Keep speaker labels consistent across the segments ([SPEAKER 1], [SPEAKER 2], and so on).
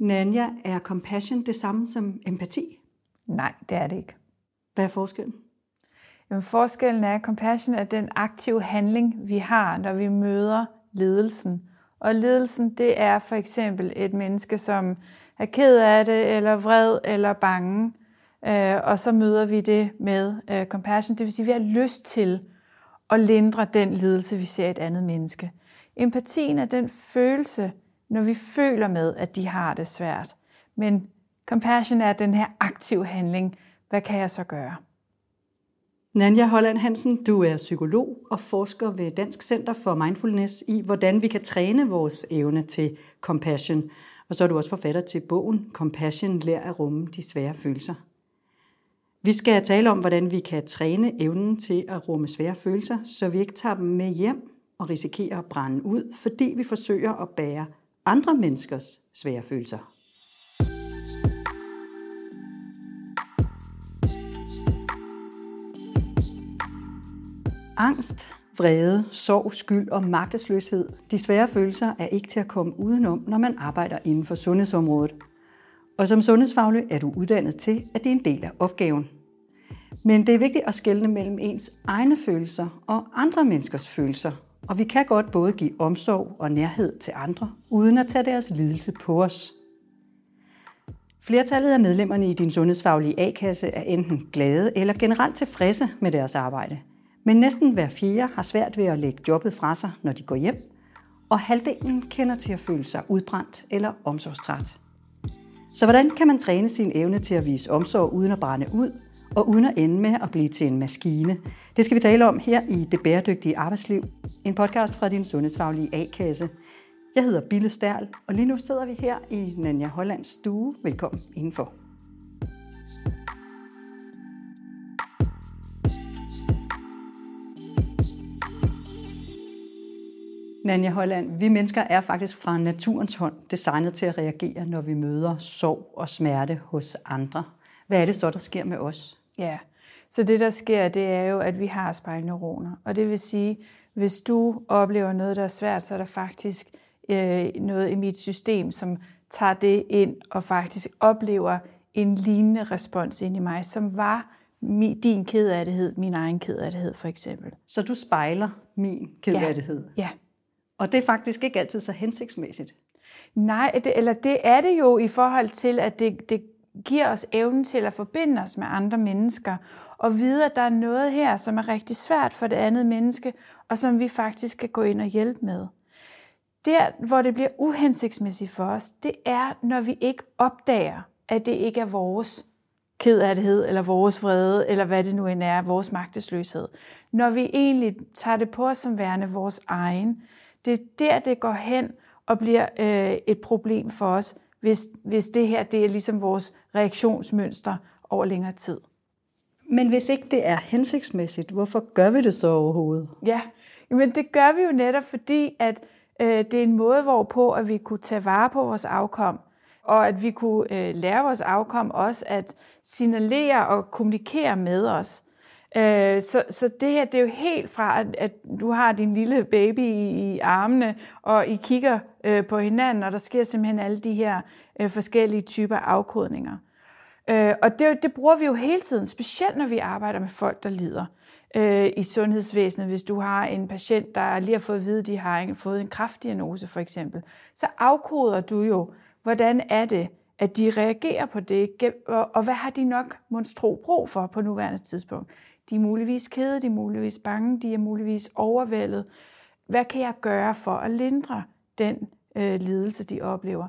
[SPEAKER 1] Nanja, er compassion det samme som empati?
[SPEAKER 2] Nej, det er det ikke.
[SPEAKER 1] Hvad er forskellen?
[SPEAKER 2] Jamen, forskellen er, at compassion er den aktive handling, vi har, når vi møder ledelsen. Og ledelsen, det er for eksempel et menneske, som er ked af det, eller vred, eller bange. Øh, og så møder vi det med øh, compassion, det vil sige, at vi har lyst til at lindre den lidelse, vi ser i et andet menneske. Empatien er den følelse, når vi føler med, at de har det svært. Men compassion er den her aktive handling. Hvad kan jeg så gøre?
[SPEAKER 1] Nanja Holland Hansen, du er psykolog og forsker ved Dansk Center for Mindfulness i, hvordan vi kan træne vores evne til compassion. Og så er du også forfatter til bogen Compassion lær at rumme de svære følelser. Vi skal tale om, hvordan vi kan træne evnen til at rumme svære følelser, så vi ikke tager dem med hjem og risikerer at brænde ud, fordi vi forsøger at bære andre menneskers svære følelser. Angst, vrede, sorg, skyld og magtesløshed. De svære følelser er ikke til at komme udenom, når man arbejder inden for sundhedsområdet. Og som sundhedsfaglig er du uddannet til, at det er en del af opgaven. Men det er vigtigt at skelne mellem ens egne følelser og andre menneskers følelser. Og vi kan godt både give omsorg og nærhed til andre, uden at tage deres lidelse på os. Flertallet af medlemmerne i din sundhedsfaglige A-kasse er enten glade eller generelt tilfredse med deres arbejde – men næsten hver fjerde har svært ved at lægge jobbet fra sig, når de går hjem, og halvdelen kender til at føle sig udbrændt eller omsorgstræt. Så hvordan kan man træne sin evne til at vise omsorg uden at brænde ud, og uden at ende med at blive til en maskine? Det skal vi tale om her i Det Bæredygtige Arbejdsliv, en podcast fra din sundhedsfaglige A-kasse. Jeg hedder Bille Stærl, og lige nu sidder vi her i Nanja Hollands stue. Velkommen indenfor. Nanja Holland, vi mennesker er faktisk fra naturens hånd designet til at reagere, når vi møder sorg og smerte hos andre. Hvad er det så, der sker med os?
[SPEAKER 2] Ja, så det der sker, det er jo, at vi har spejlneuroner. Og det vil sige, hvis du oplever noget, der er svært, så er der faktisk øh, noget i mit system, som tager det ind og faktisk oplever en lignende respons ind i mig, som var din kedattighed, min egen kedattighed for eksempel.
[SPEAKER 1] Så du spejler min kedattighed?
[SPEAKER 2] Ja. ja.
[SPEAKER 1] Og det er faktisk ikke altid så hensigtsmæssigt.
[SPEAKER 2] Nej, det, eller det er det jo i forhold til, at det, det giver os evnen til at forbinde os med andre mennesker, og vide, at der er noget her, som er rigtig svært for det andet menneske, og som vi faktisk kan gå ind og hjælpe med. Der, hvor det bliver uhensigtsmæssigt for os, det er, når vi ikke opdager, at det ikke er vores kedattighed, eller vores vrede, eller hvad det nu end er, vores magtesløshed. Når vi egentlig tager det på os som værende vores egen, det er der, det går hen og bliver øh, et problem for os, hvis, hvis det her det er ligesom vores reaktionsmønster over længere tid.
[SPEAKER 1] Men hvis ikke det er hensigtsmæssigt, hvorfor gør vi det så overhovedet?
[SPEAKER 2] Ja, men det gør vi jo netop, fordi at øh, det er en måde, hvorpå at vi kunne tage vare på vores afkom, og at vi kunne øh, lære vores afkom også at signalere og kommunikere med os. Øh, så, så det her, det er jo helt fra, at, at du har din lille baby i, i armene, og I kigger øh, på hinanden, og der sker simpelthen alle de her øh, forskellige typer afkodninger. Øh, og det, det bruger vi jo hele tiden, specielt når vi arbejder med folk, der lider øh, i sundhedsvæsenet. Hvis du har en patient, der lige har fået at vide, at de har fået en kraftdiagnose for eksempel, så afkoder du jo, hvordan er det, at de reagerer på det, og hvad har de nok monstro brug for på nuværende tidspunkt. De er muligvis kede, de er muligvis bange, de er muligvis overvældet. Hvad kan jeg gøre for at lindre den øh, lidelse, de oplever?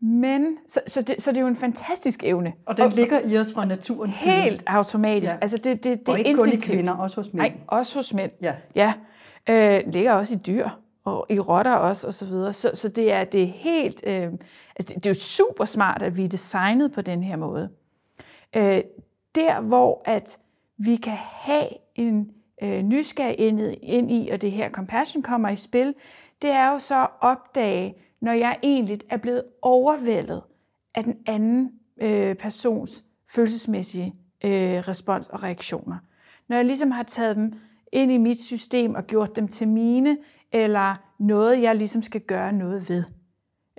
[SPEAKER 2] Men, så, så, det, så det er jo en fantastisk evne.
[SPEAKER 1] Og den ligger i os fra naturens
[SPEAKER 2] side. Helt automatisk.
[SPEAKER 1] Ja.
[SPEAKER 2] Altså det, det, det
[SPEAKER 1] og ikke kun i kvinder, også hos mænd.
[SPEAKER 2] Nej, også hos mænd.
[SPEAKER 1] Ja.
[SPEAKER 2] ja. Øh, ligger også i dyr, og i rotter også, og så videre. Så, så det er, det er helt... Øh, altså det, det er jo super smart, at vi er designet på den her måde. Øh, der, hvor at vi kan have en øh, nysgerrighed ind i, og det her compassion kommer i spil, det er jo så at opdage, når jeg egentlig er blevet overvældet af den anden øh, persons følelsesmæssige øh, respons og reaktioner. Når jeg ligesom har taget dem ind i mit system og gjort dem til mine, eller noget, jeg ligesom skal gøre noget ved.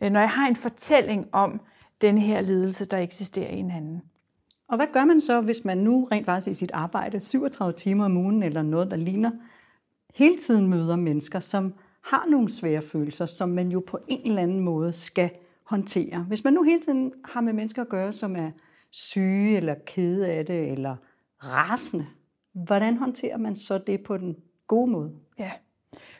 [SPEAKER 2] Øh, når jeg har en fortælling om den her lidelse, der eksisterer i en anden.
[SPEAKER 1] Og hvad gør man så, hvis man nu rent faktisk i sit arbejde 37 timer om ugen eller noget, der ligner, hele tiden møder mennesker, som har nogle svære følelser, som man jo på en eller anden måde skal håndtere. Hvis man nu hele tiden har med mennesker at gøre, som er syge eller kede af det eller rasende, hvordan håndterer man så det på den gode måde?
[SPEAKER 2] Ja,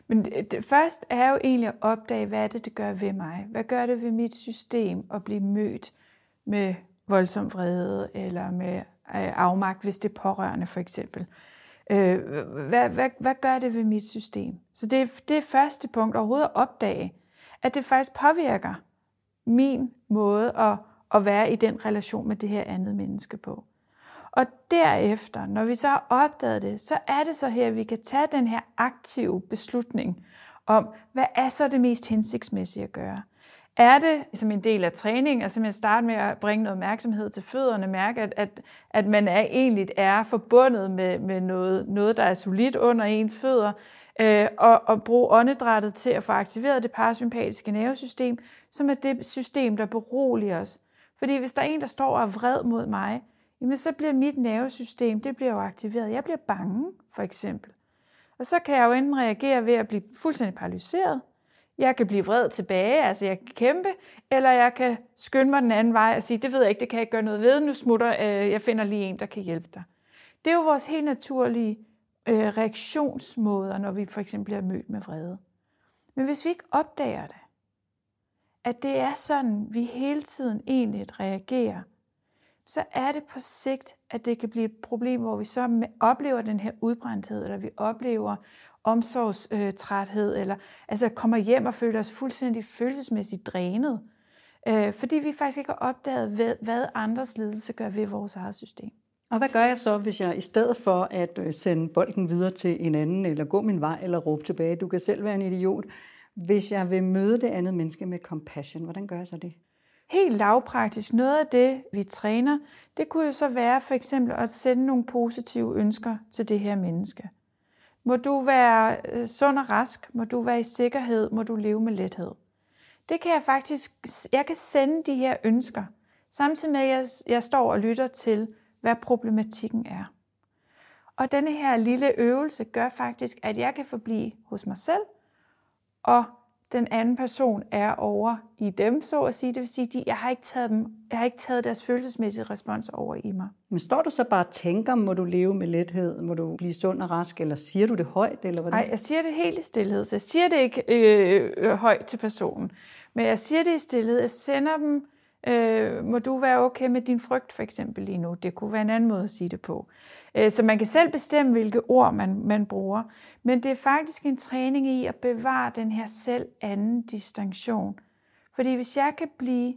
[SPEAKER 2] men det, det først er jo egentlig at opdage, hvad er det, det gør ved mig? Hvad gør det ved mit system at blive mødt med voldsom vrede eller med øh, afmagt, hvis det er pårørende for eksempel? Øh, hvad, hvad, hvad gør det ved mit system? Så det er det første punkt overhovedet at opdage, at det faktisk påvirker min måde at, at være i den relation med det her andet menneske på. Og derefter, når vi så har opdaget det, så er det så her, at vi kan tage den her aktive beslutning om, hvad er så det mest hensigtsmæssige at gøre. Er det som en del af træning, at simpelthen starte med at bringe noget opmærksomhed til fødderne, mærke, at, at, at man er egentlig er forbundet med, med noget, noget, der er solidt under ens fødder, øh, og, og bruge åndedrættet til at få aktiveret det parasympatiske nervesystem, som er det system, der beroliger os. Fordi hvis der er en, der står og er vred mod mig, jamen så bliver mit nervesystem, det bliver jo aktiveret. Jeg bliver bange, for eksempel. Og så kan jeg jo enten reagere ved at blive fuldstændig paralyseret, jeg kan blive vred tilbage, altså jeg kan kæmpe, eller jeg kan skynde mig den anden vej og sige, det ved jeg ikke, det kan jeg ikke gøre noget ved, nu smutter, øh, jeg finder lige en, der kan hjælpe dig. Det er jo vores helt naturlige øh, reaktionsmåder, når vi for eksempel bliver mødt med vrede. Men hvis vi ikke opdager det, at det er sådan, vi hele tiden egentlig reagerer, så er det på sigt, at det kan blive et problem, hvor vi så oplever den her udbrændthed, eller vi oplever omsorgstræthed, eller altså kommer hjem og føler os fuldstændig følelsesmæssigt drænet, øh, fordi vi faktisk ikke har opdaget, hvad andres lidelse gør ved vores eget system.
[SPEAKER 1] Og hvad gør jeg så, hvis jeg i stedet for at øh, sende bolden videre til en anden, eller gå min vej, eller råbe tilbage, du kan selv være en idiot, hvis jeg vil møde det andet menneske med compassion, hvordan gør jeg så det?
[SPEAKER 2] Helt lavpraktisk, noget af det, vi træner, det kunne jo så være for eksempel at sende nogle positive ønsker til det her menneske. Må du være øh, sund og rask, må du være i sikkerhed, må du leve med lethed. Det kan jeg faktisk, jeg kan sende de her ønsker, samtidig med at jeg, jeg står og lytter til, hvad problematikken er. Og denne her lille øvelse gør faktisk, at jeg kan forblive hos mig selv, og den anden person er over i dem, så at sige. Det vil sige, at jeg har ikke taget, dem, jeg har ikke taget deres følelsesmæssige respons over i mig.
[SPEAKER 1] Men står du så bare og tænker, må du leve med lethed, må du blive sund og rask, eller siger du det højt? Eller hvordan?
[SPEAKER 2] Nej, jeg siger det helt i stillhed, så jeg siger det ikke øh, øh, højt til personen. Men jeg siger det i stillhed. Jeg sender dem Øh, må du være okay med din frygt for eksempel lige nu? Det kunne være en anden måde at sige det på. Øh, så man kan selv bestemme, hvilke ord man, man bruger. Men det er faktisk en træning i at bevare den her selv anden distinktion. Fordi hvis jeg kan blive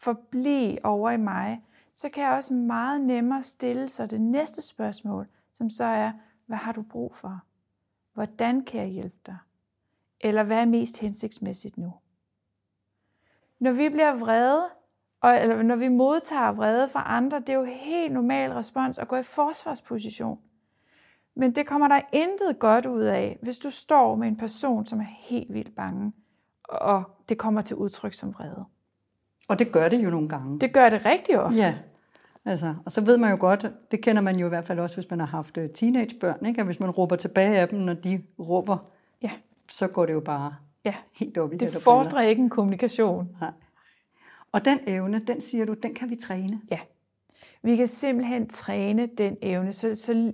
[SPEAKER 2] forblive over i mig, så kan jeg også meget nemmere stille sig det næste spørgsmål, som så er, hvad har du brug for? Hvordan kan jeg hjælpe dig? Eller hvad er mest hensigtsmæssigt nu? Når vi bliver vrede, og eller når vi modtager vrede fra andre, det er jo helt normal respons at gå i forsvarsposition. Men det kommer der intet godt ud af, hvis du står med en person, som er helt vildt bange, og det kommer til udtryk som vrede.
[SPEAKER 1] Og det gør det jo nogle gange.
[SPEAKER 2] Det gør det rigtig ofte.
[SPEAKER 1] Ja. Altså, og så ved man jo godt, det kender man jo i hvert fald også, hvis man har haft øh, teenagebørn, ikke? at hvis man råber tilbage af dem, når de råber, ja. så går det jo bare ja. helt op i
[SPEAKER 2] det. Det fordrer ikke en kommunikation.
[SPEAKER 1] Nej. Og den evne, den siger du, den kan vi træne?
[SPEAKER 2] Ja. Vi kan simpelthen træne den evne. Så, så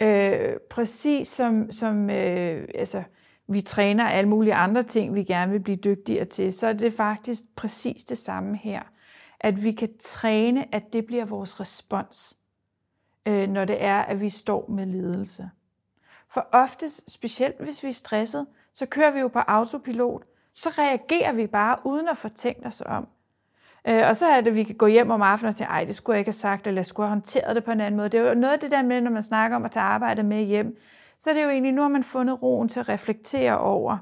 [SPEAKER 2] øh, præcis som, som øh, altså, vi træner alle mulige andre ting, vi gerne vil blive dygtigere til, så er det faktisk præcis det samme her. At vi kan træne, at det bliver vores respons, øh, når det er, at vi står med lidelse. For oftest, specielt hvis vi er stresset, så kører vi jo på autopilot, så reagerer vi bare uden at få tænkt os om. Øh, og så er det, at vi kan gå hjem om aftenen og tænke, ej, det skulle jeg ikke have sagt, eller jeg skulle have håndteret det på en anden måde. Det er jo noget af det der med, når man snakker om at tage arbejde med hjem, så er det jo egentlig, nu har man fundet roen til at reflektere over,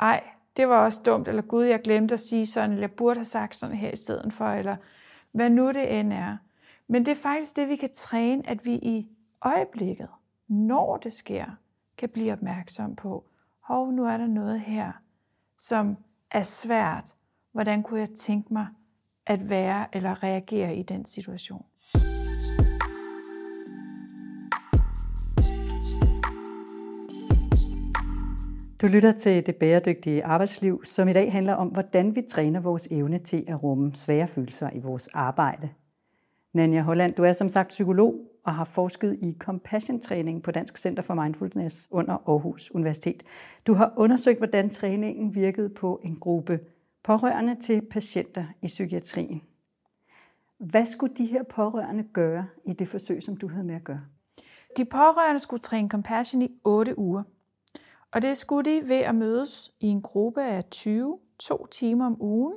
[SPEAKER 2] ej, det var også dumt, eller gud, jeg glemte at sige sådan, eller jeg burde have sagt sådan her i stedet for, eller hvad nu det end er. Men det er faktisk det, vi kan træne, at vi i øjeblikket, når det sker, kan blive opmærksom på, hov, nu er der noget her, som er svært, hvordan kunne jeg tænke mig at være eller reagere i den situation.
[SPEAKER 1] Du lytter til Det Bæredygtige Arbejdsliv, som i dag handler om, hvordan vi træner vores evne til at rumme svære følelser i vores arbejde. Nanja Holland, du er som sagt psykolog og har forsket i compassion-træning på Dansk Center for Mindfulness under Aarhus Universitet. Du har undersøgt, hvordan træningen virkede på en gruppe pårørende til patienter i psykiatrien. Hvad skulle de her pårørende gøre i det forsøg, som du havde med at gøre?
[SPEAKER 2] De pårørende skulle træne compassion i 8 uger. Og det skulle de ved at mødes i en gruppe af 20, to timer om ugen,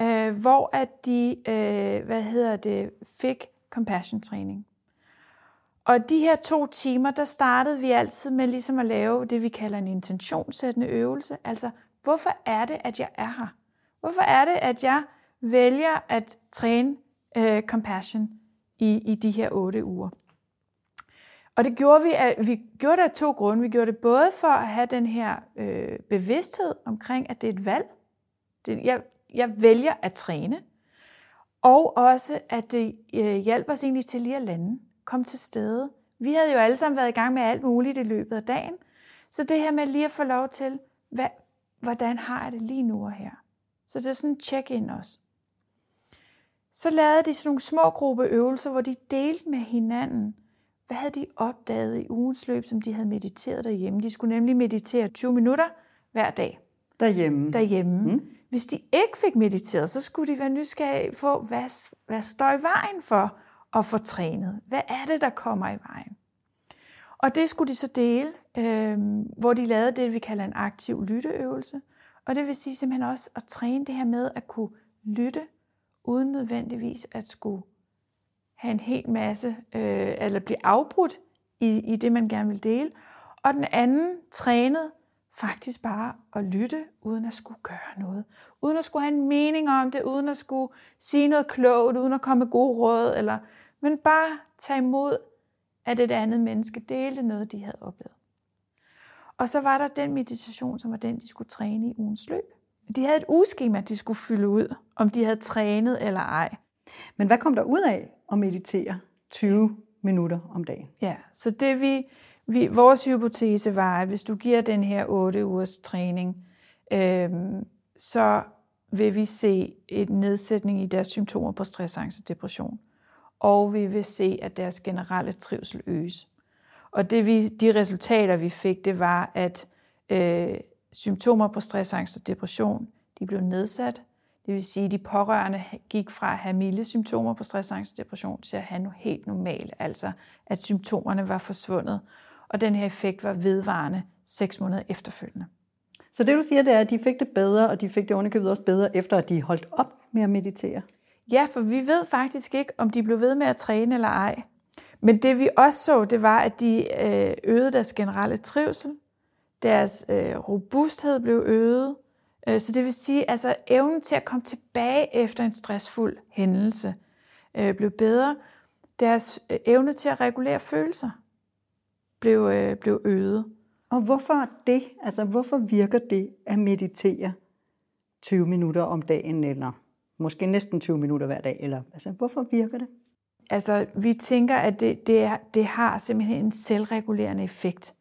[SPEAKER 2] øh, hvor at de øh, hvad hedder det, fik compassion træning. Og de her to timer, der startede vi altid med ligesom at lave det, vi kalder en intentionssættende øvelse. Altså, hvorfor er det, at jeg er her? Hvorfor er det, at jeg vælger at træne øh, compassion i, i de her otte uger? Og det gjorde vi, at vi gjorde det af to grunde. Vi gjorde det både for at have den her øh, bevidsthed omkring, at det er et valg. Det, jeg, jeg vælger at træne. Og også, at det øh, hjælper os egentlig til lige at lande. Kom til stede. Vi havde jo alle sammen været i gang med alt muligt i løbet af dagen. Så det her med lige at få lov til, hvad, hvordan har jeg det lige nu og her? Så det er sådan en check-in også. Så lavede de sådan nogle små gruppeøvelser, hvor de delte med hinanden, hvad havde de opdaget i ugens løb, som de havde mediteret derhjemme? De skulle nemlig meditere 20 minutter hver dag.
[SPEAKER 1] Derhjemme?
[SPEAKER 2] Derhjemme. Mm. Hvis de ikke fik mediteret, så skulle de være nysgerrige på, hvad, hvad står i vejen for at få trænet? Hvad er det, der kommer i vejen? Og det skulle de så dele, øh, hvor de lavede det, vi kalder en aktiv lytteøvelse. Og det vil sige simpelthen også at træne det her med at kunne lytte, uden nødvendigvis at skulle have en hel masse, øh, eller blive afbrudt i, i det, man gerne vil dele. Og den anden trænede faktisk bare at lytte, uden at skulle gøre noget. Uden at skulle have en mening om det, uden at skulle sige noget klogt, uden at komme med gode råd, eller, men bare tage imod, at et andet menneske delte noget, de havde oplevet. Og så var der den meditation, som var den, de skulle træne i ugens løb. De havde et ugeskema, de skulle fylde ud, om de havde trænet eller ej.
[SPEAKER 1] Men hvad kom der ud af at meditere 20 minutter om dagen?
[SPEAKER 2] Ja, så det vi, vi vores hypotese var, at hvis du giver den her 8 ugers træning, øh, så vil vi se et nedsætning i deres symptomer på stress, angst og depression. Og vi vil se, at deres generelle trivsel øges. Og det vi, de resultater, vi fik, det var, at øh, symptomer på stress, angst og depression, de blev nedsat. Det vil sige, at de pårørende gik fra at have milde symptomer på stress, angst og depression til at have noget helt normalt, altså at symptomerne var forsvundet. Og den her effekt var vedvarende seks måneder efterfølgende.
[SPEAKER 1] Så det du siger, det er, at de fik det bedre, og de fik det underkøbet også bedre, efter at de holdt op med at meditere?
[SPEAKER 2] Ja, for vi ved faktisk ikke, om de blev ved med at træne eller ej. Men det vi også så, det var, at de øh, øgede deres generelle trivsel. Deres øh, robusthed blev øget. Øh, så det vil sige, altså evnen til at komme tilbage efter en stressfuld hændelse øh, blev bedre. Deres øh, evne til at regulere følelser blev, blev øget.
[SPEAKER 1] Og hvorfor det? Altså hvorfor virker det at meditere 20 minutter om dagen, eller måske næsten 20 minutter hver dag? Eller, altså, hvorfor virker det?
[SPEAKER 2] Altså, vi tænker, at det, det, er, det har simpelthen en selvregulerende effekt.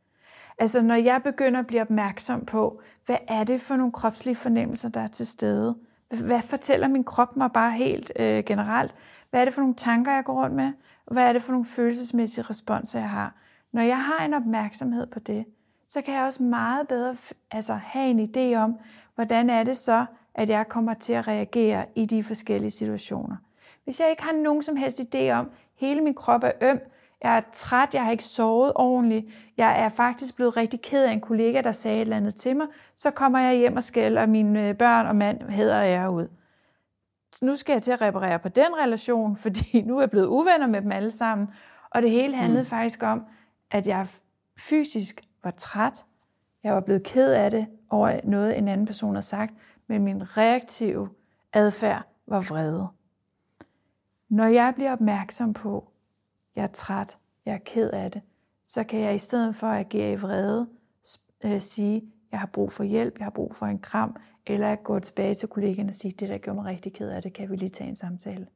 [SPEAKER 2] Altså, når jeg begynder at blive opmærksom på, hvad er det for nogle kropslige fornemmelser, der er til stede? Hvad fortæller min krop mig bare helt øh, generelt? Hvad er det for nogle tanker, jeg går rundt med? Hvad er det for nogle følelsesmæssige responser, jeg har? Når jeg har en opmærksomhed på det, så kan jeg også meget bedre altså, have en idé om, hvordan er det så, at jeg kommer til at reagere i de forskellige situationer. Hvis jeg ikke har nogen som helst idé om, hele min krop er øm, jeg er træt, jeg har ikke sovet ordentligt, jeg er faktisk blevet rigtig ked af en kollega, der sagde et eller andet til mig, så kommer jeg hjem og skælder mine øh, børn og mand hedder jeg ud. Så nu skal jeg til at reparere på den relation, fordi nu er jeg blevet uvenner med dem alle sammen. Og det hele handlede mm. faktisk om, at jeg fysisk var træt. Jeg var blevet ked af det over noget, en anden person havde sagt, men min reaktive adfærd var vrede. Når jeg bliver opmærksom på, jeg er træt, jeg er ked af det, så kan jeg i stedet for at agere i vrede, øh, sige, jeg har brug for hjælp, jeg har brug for en kram, eller at gå tilbage til kollegaen og sige, det der gjorde mig rigtig ked af det, kan vi lige tage en samtale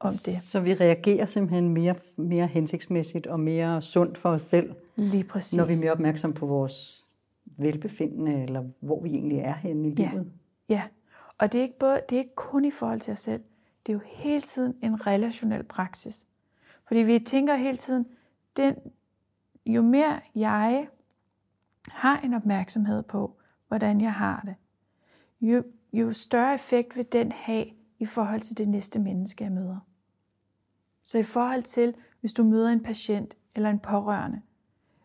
[SPEAKER 2] om det.
[SPEAKER 1] Så vi reagerer simpelthen mere, mere hensigtsmæssigt og mere sundt for os selv,
[SPEAKER 2] Lige præcis.
[SPEAKER 1] når vi er mere opmærksom på vores velbefindende, eller hvor vi egentlig er henne i livet.
[SPEAKER 2] Ja, og det er, ikke både, det er ikke kun i forhold til os selv. Det er jo hele tiden en relationel praksis. Fordi vi tænker hele tiden, den, jo mere jeg har en opmærksomhed på, hvordan jeg har det, jo, jo større effekt vil den have i forhold til det næste menneske, jeg møder. Så i forhold til, hvis du møder en patient eller en pårørende,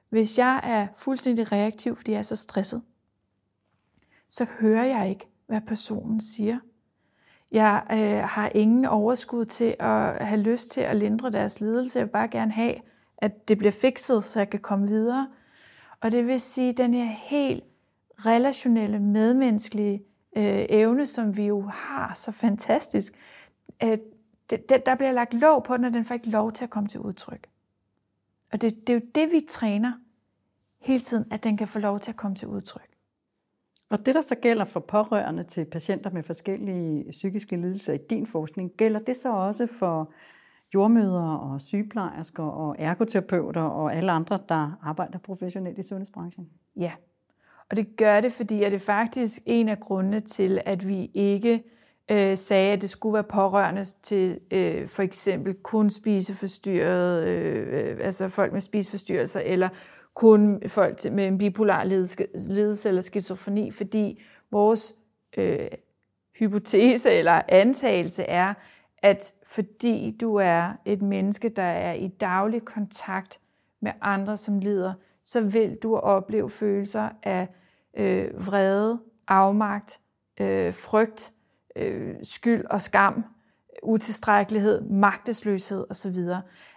[SPEAKER 2] hvis jeg er fuldstændig reaktiv, fordi jeg er så stresset, så hører jeg ikke, hvad personen siger. Jeg øh, har ingen overskud til at have lyst til at lindre deres lidelse. Jeg vil bare gerne have, at det bliver fikset, så jeg kan komme videre. Og det vil sige, at den her helt relationelle, medmenneskelige øh, evne, som vi jo har så fantastisk, øh, det, det, der bliver lagt lov på den, og den får ikke lov til at komme til udtryk. Og det, det er jo det, vi træner hele tiden, at den kan få lov til at komme til udtryk.
[SPEAKER 1] Og det, der så gælder for pårørende til patienter med forskellige psykiske lidelser i din forskning, gælder det så også for jordmødre og sygeplejersker og ergoterapeuter og alle andre, der arbejder professionelt i sundhedsbranchen?
[SPEAKER 2] Ja, og det gør det, fordi at det faktisk en af grundene til, at vi ikke øh, sagde, at det skulle være pårørende til øh, for eksempel kun spiseforstyrrede, øh, øh, altså folk med spiseforstyrrelser, eller kun folk med en bipolar lidelse eller skizofreni, fordi vores øh, hypotese eller antagelse er, at fordi du er et menneske, der er i daglig kontakt med andre, som lider, så vil du opleve følelser af øh, vrede, afmagt, øh, frygt, øh, skyld og skam, utilstrækkelighed, magtesløshed osv.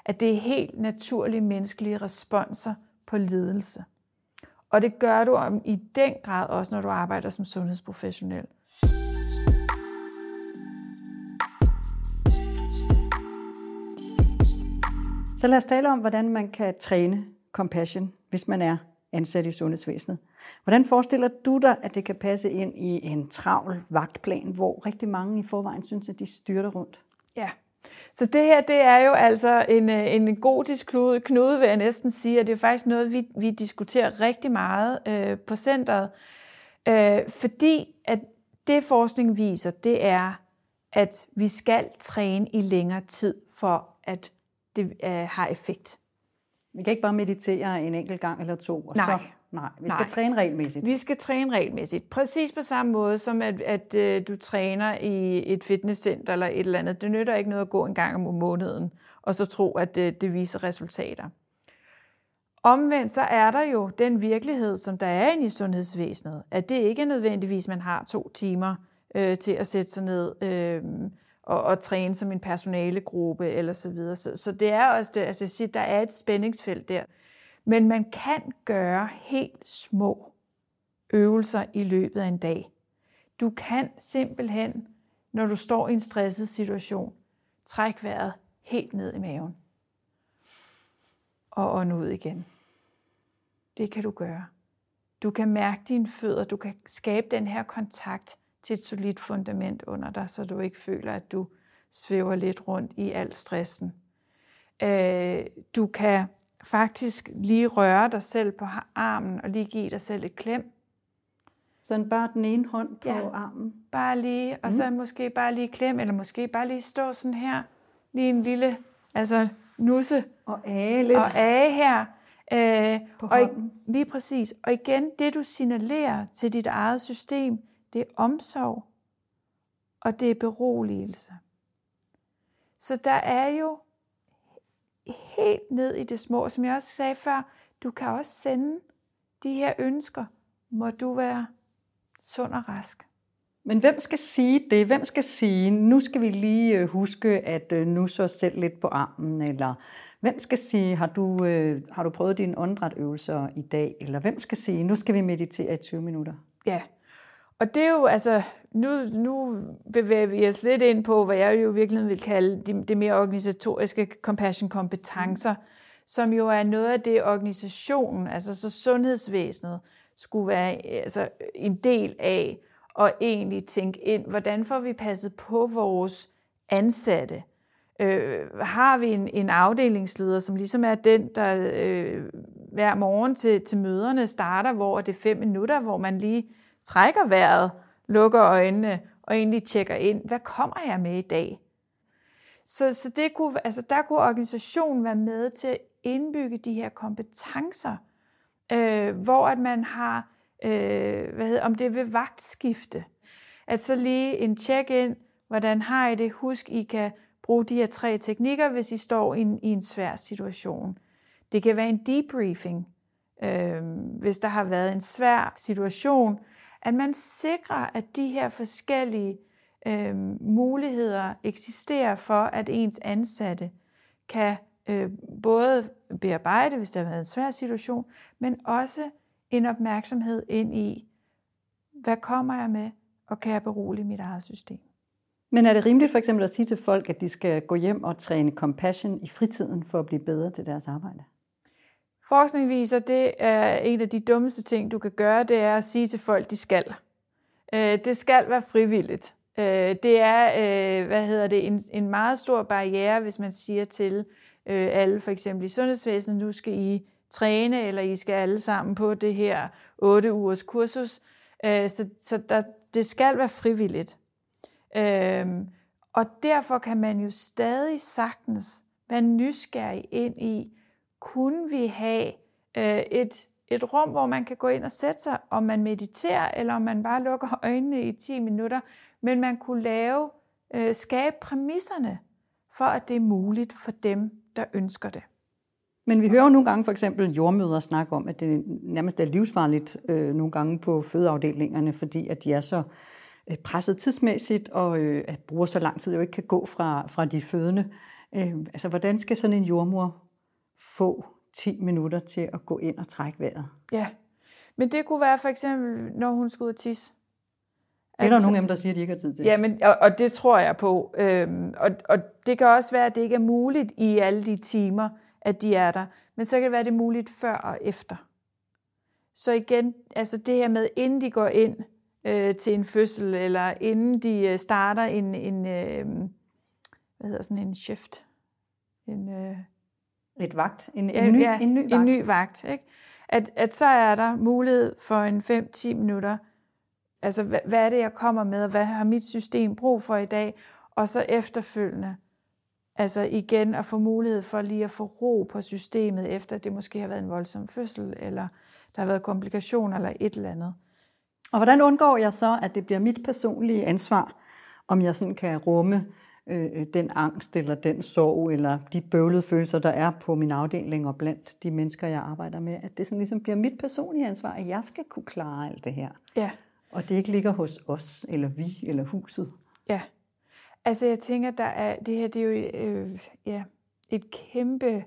[SPEAKER 2] At det er helt naturlige menneskelige responser på lidelse. Og det gør du om i den grad også, når du arbejder som sundhedsprofessionel.
[SPEAKER 1] Så lad os tale om, hvordan man kan træne compassion, hvis man er ansat i sundhedsvæsenet. Hvordan forestiller du dig, at det kan passe ind i en travl vagtplan, hvor rigtig mange i forvejen synes, at de styrter rundt?
[SPEAKER 2] Ja, så det her, det er jo altså en, øh, en gotisk knude, knude, vil jeg næsten sige, og det er faktisk noget, vi, vi diskuterer rigtig meget øh, på centret, øh, fordi at det forskning viser, det er, at vi skal træne i længere tid, for at det øh, har effekt.
[SPEAKER 1] Vi kan ikke bare meditere en enkelt gang eller to, og
[SPEAKER 2] Nej.
[SPEAKER 1] så... Nej, vi skal
[SPEAKER 2] Nej.
[SPEAKER 1] træne regelmæssigt.
[SPEAKER 2] Vi skal træne regelmæssigt. Præcis på samme måde som at, at øh, du træner i et fitnesscenter eller et eller andet. Det nytter ikke noget at gå en gang om måneden, og så tro, at det, det viser resultater. Omvendt så er der jo den virkelighed, som der er inde i sundhedsvæsenet, at det ikke er nødvendigvis, man har to timer øh, til at sætte sig ned øh, og, og træne som en personalegruppe eller så videre. Så, så det er også det, altså jeg siger, der er et spændingsfelt der. Men man kan gøre helt små øvelser i løbet af en dag. Du kan simpelthen, når du står i en stresset situation, trække vejret helt ned i maven og ånde ud igen. Det kan du gøre. Du kan mærke dine fødder, du kan skabe den her kontakt til et solidt fundament under dig, så du ikke føler, at du svæver lidt rundt i al stressen. Øh, du kan faktisk lige røre dig selv på armen og lige give dig selv et klem.
[SPEAKER 1] Sådan bare den ene hånd på
[SPEAKER 2] Ja.
[SPEAKER 1] armen.
[SPEAKER 2] Bare lige, og så måske bare lige klem, eller måske bare lige stå sådan her. Lige en lille, altså nusse
[SPEAKER 1] Og age lidt.
[SPEAKER 2] og age her. Øh,
[SPEAKER 1] På
[SPEAKER 2] og
[SPEAKER 1] hånden.
[SPEAKER 2] lige præcis. Og igen, det du signalerer til dit eget system, det er omsorg, og det er beroligelse. Så der er jo helt ned i det små, som jeg også sagde før, du kan også sende de her ønsker. Må du være sund og rask.
[SPEAKER 1] Men hvem skal sige det? Hvem skal sige, nu skal vi lige øh, huske at øh, nusse os selv lidt på armen? Eller hvem skal sige, har du, øh, har du prøvet dine åndedrætøvelser i dag? Eller hvem skal sige, nu skal vi meditere i 20 minutter?
[SPEAKER 2] Ja, og det er jo altså, nu, nu bevæger vi os lidt ind på, hvad jeg jo i virkeligheden vil kalde de, det mere organisatoriske compassion-kompetencer, som jo er noget af det organisationen, altså så sundhedsvæsenet, skulle være altså, en del af og egentlig tænke ind, hvordan får vi passet på vores ansatte? Øh, har vi en, en afdelingsleder, som ligesom er den, der øh, hver morgen til, til møderne starter, hvor det er fem minutter, hvor man lige trækker vejret, lukker øjnene og egentlig tjekker ind, hvad kommer jeg med i dag? Så, så det kunne, altså der kunne organisationen være med til at indbygge de her kompetencer, øh, hvor at man har, øh, hvad hedder, om det er ved vagtskifte, at så lige en check-in, hvordan har I det? Husk, I kan bruge de her tre teknikker, hvis I står i en, i en svær situation. Det kan være en debriefing, øh, hvis der har været en svær situation, at man sikrer, at de her forskellige øh, muligheder eksisterer for, at ens ansatte kan øh, både bearbejde, hvis der har været en svær situation, men også en opmærksomhed ind i, hvad kommer jeg med, og kan jeg berolige mit eget system.
[SPEAKER 1] Men er det rimeligt for eksempel at sige til folk, at de skal gå hjem og træne compassion i fritiden for at blive bedre til deres arbejde?
[SPEAKER 2] Forskning viser, at det er en af de dummeste ting, du kan gøre, det er at sige til folk, de skal. Øh, det skal være frivilligt. Øh, det er, øh, hvad hedder det, en, en meget stor barriere, hvis man siger til alle, for eksempel i sundhedsvæsenet, nu skal I træne, eller I skal alle sammen på det her 8 ugers kursus. Så, så der, det skal være frivilligt. Og derfor kan man jo stadig sagtens være nysgerrig ind i, kunne vi have øh, et et rum, hvor man kan gå ind og sætte sig, om man mediterer, eller om man bare lukker øjnene i 10 minutter, men man kunne lave, øh, skabe præmisserne for, at det er muligt for dem, der ønsker det.
[SPEAKER 1] Men vi hører jo nogle gange for eksempel jordmøder snakke om, at det nærmest er livsfarligt øh, nogle gange på fødeafdelingerne, fordi at de er så øh, presset tidsmæssigt, og øh, at bruger så lang tid jo ikke kan gå fra, fra de fødende. Øh, altså, hvordan skal sådan en jordmor få 10 minutter til at gå ind og trække vejret.
[SPEAKER 2] Ja, men det kunne være for eksempel, når hun skulle ud og tisse.
[SPEAKER 1] Det er der altså, nogle af dem, der siger, at de ikke har tid til.
[SPEAKER 2] Ja, men, og, og det tror jeg på. Øhm, og, og det kan også være, at det ikke er muligt i alle de timer, at de er der. Men så kan det være, at det er muligt før og efter. Så igen, altså det her med, inden de går ind øh, til en fødsel, eller inden de øh, starter en, en øh, hvad hedder sådan en shift, en, øh,
[SPEAKER 1] et vagt, en, en, ny,
[SPEAKER 2] ja,
[SPEAKER 1] en ny vagt.
[SPEAKER 2] En ny vagt ikke? At, at så er der mulighed for en 5-10 minutter. Altså, hvad, hvad er det, jeg kommer med, og hvad har mit system brug for i dag? Og så efterfølgende, altså igen at få mulighed for lige at få ro på systemet, efter det måske har været en voldsom fødsel, eller der har været komplikationer, eller et eller andet.
[SPEAKER 1] Og hvordan undgår jeg så, at det bliver mit personlige ansvar, om jeg sådan kan rumme øh, den angst eller den sorg eller de bøvlede følelser, der er på min afdeling og blandt de mennesker, jeg arbejder med, at det sådan ligesom bliver mit personlige ansvar, at jeg skal kunne klare alt det her.
[SPEAKER 2] Ja.
[SPEAKER 1] Og det ikke ligger hos os, eller vi, eller huset.
[SPEAKER 2] Ja. Altså jeg tænker, der er, det her det er jo øh, ja, et kæmpe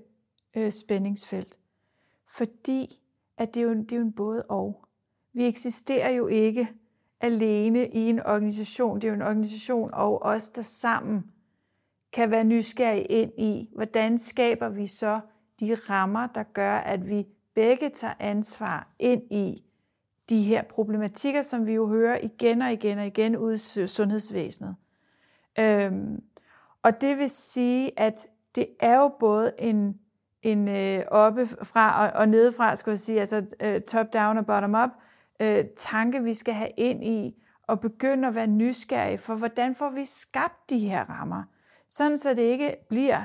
[SPEAKER 2] øh, spændingsfelt. Fordi at det er, jo, det er jo en både og. Vi eksisterer jo ikke alene i en organisation. Det er jo en organisation og os, der sammen kan være nysgerrige ind i, hvordan skaber vi så de rammer, der gør, at vi begge tager ansvar ind i de her problematikker, som vi jo hører igen og igen og igen ud i sundhedsvæsenet. Øhm, og det vil sige, at det er jo både en, en øh, oppe fra og, og nedefra, skulle jeg sige, altså øh, top down og bottom up, øh, tanke, vi skal have ind i, og begynde at være nysgerrige for, hvordan får vi skabt de her rammer, sådan så det ikke bliver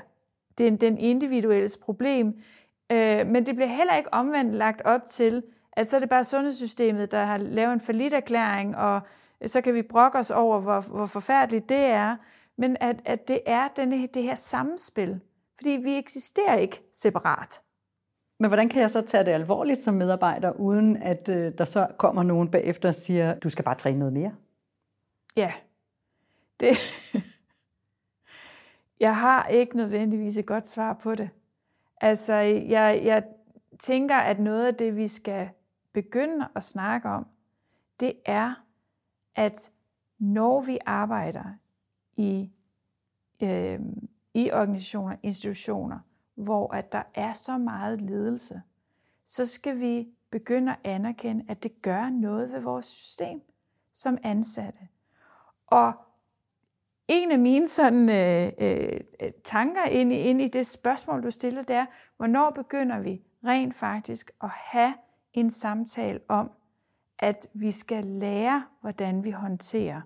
[SPEAKER 2] den, den individuelles problem, øh, men det bliver heller ikke omvendt lagt op til, at så er det bare sundhedssystemet, der har lavet en forlitterklæring, og så kan vi brokke os over, hvor, hvor forfærdeligt det er, men at, at det er denne, det her samspil, fordi vi eksisterer ikke separat.
[SPEAKER 1] Men hvordan kan jeg så tage det alvorligt som medarbejder, uden at øh, der så kommer nogen bagefter og siger, du skal bare træne noget mere?
[SPEAKER 2] Ja, det... jeg har ikke nødvendigvis et godt svar på det. Altså, jeg, jeg tænker, at noget af det, vi skal begynde at snakke om, det er, at når vi arbejder i, øh, i organisationer, institutioner, hvor at der er så meget ledelse, så skal vi begynde at anerkende, at det gør noget ved vores system som ansatte. Og en af mine sådan, øh, øh, tanker ind i, ind i det spørgsmål, du stiller, det er, hvornår begynder vi rent faktisk at have en samtale om, at vi skal lære, hvordan vi håndterer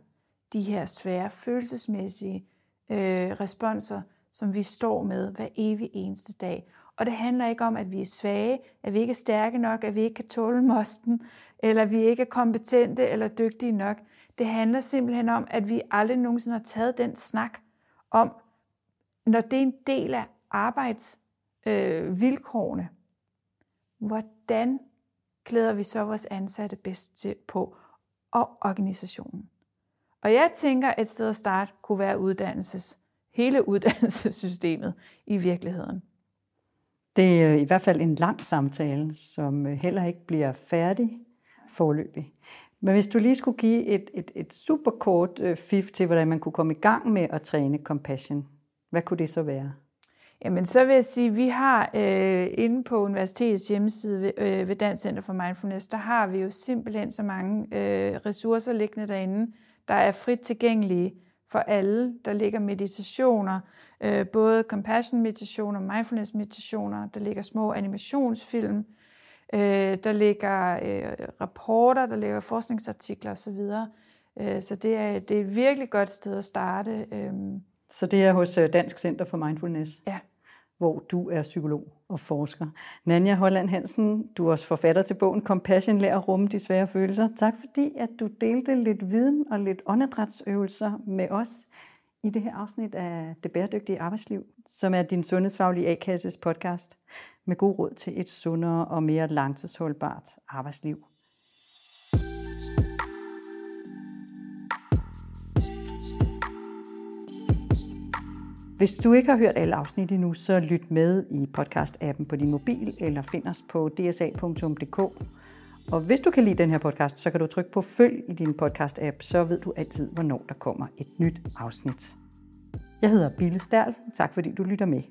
[SPEAKER 2] de her svære følelsesmæssige øh, responser, som vi står med hver evig eneste dag. Og det handler ikke om, at vi er svage, at vi ikke er stærke nok, at vi ikke kan tåle mosten, eller at vi ikke er kompetente eller dygtige nok. Det handler simpelthen om, at vi aldrig nogensinde har taget den snak om, når det er en del af arbejdsvilkårene, øh, hvordan klæder vi så vores ansatte bedst til på, og organisationen. Og jeg tænker, at et sted at starte kunne være uddannelses, hele uddannelsessystemet i virkeligheden.
[SPEAKER 1] Det er i hvert fald en lang samtale, som heller ikke bliver færdig forløbig. Men hvis du lige skulle give et, et, et super kort øh, fif til, hvordan man kunne komme i gang med at træne compassion, hvad kunne det så være?
[SPEAKER 2] Jamen, så vil jeg sige, at vi har øh, inde på universitetets hjemmeside ved, øh, ved Dansk Center for Mindfulness, der har vi jo simpelthen så mange øh, ressourcer liggende derinde, der er frit tilgængelige for alle. Der ligger meditationer, øh, både compassion-meditationer, mindfulness-meditationer, der ligger små animationsfilm, øh, der ligger øh, rapporter, der ligger forskningsartikler osv., øh, så det er, det er et virkelig godt sted at starte. Øh.
[SPEAKER 1] Så det er hos øh, Dansk Center for Mindfulness?
[SPEAKER 2] Ja
[SPEAKER 1] hvor du er psykolog og forsker. Nanja Holland Hansen, du er også forfatter til bogen Compassion, lær at rumme de svære følelser. Tak fordi, at du delte lidt viden og lidt åndedrætsøvelser med os i det her afsnit af Det Bæredygtige Arbejdsliv, som er din sundhedsfaglige A-kasses podcast med god råd til et sundere og mere langtidsholdbart arbejdsliv. Hvis du ikke har hørt alle afsnit endnu, så lyt med i podcast-appen på din mobil, eller find os på dsa.dk. Og hvis du kan lide den her podcast, så kan du trykke på følg i din podcast-app, så ved du altid, hvornår der kommer et nyt afsnit. Jeg hedder Bille Sterl. Tak fordi du lytter med.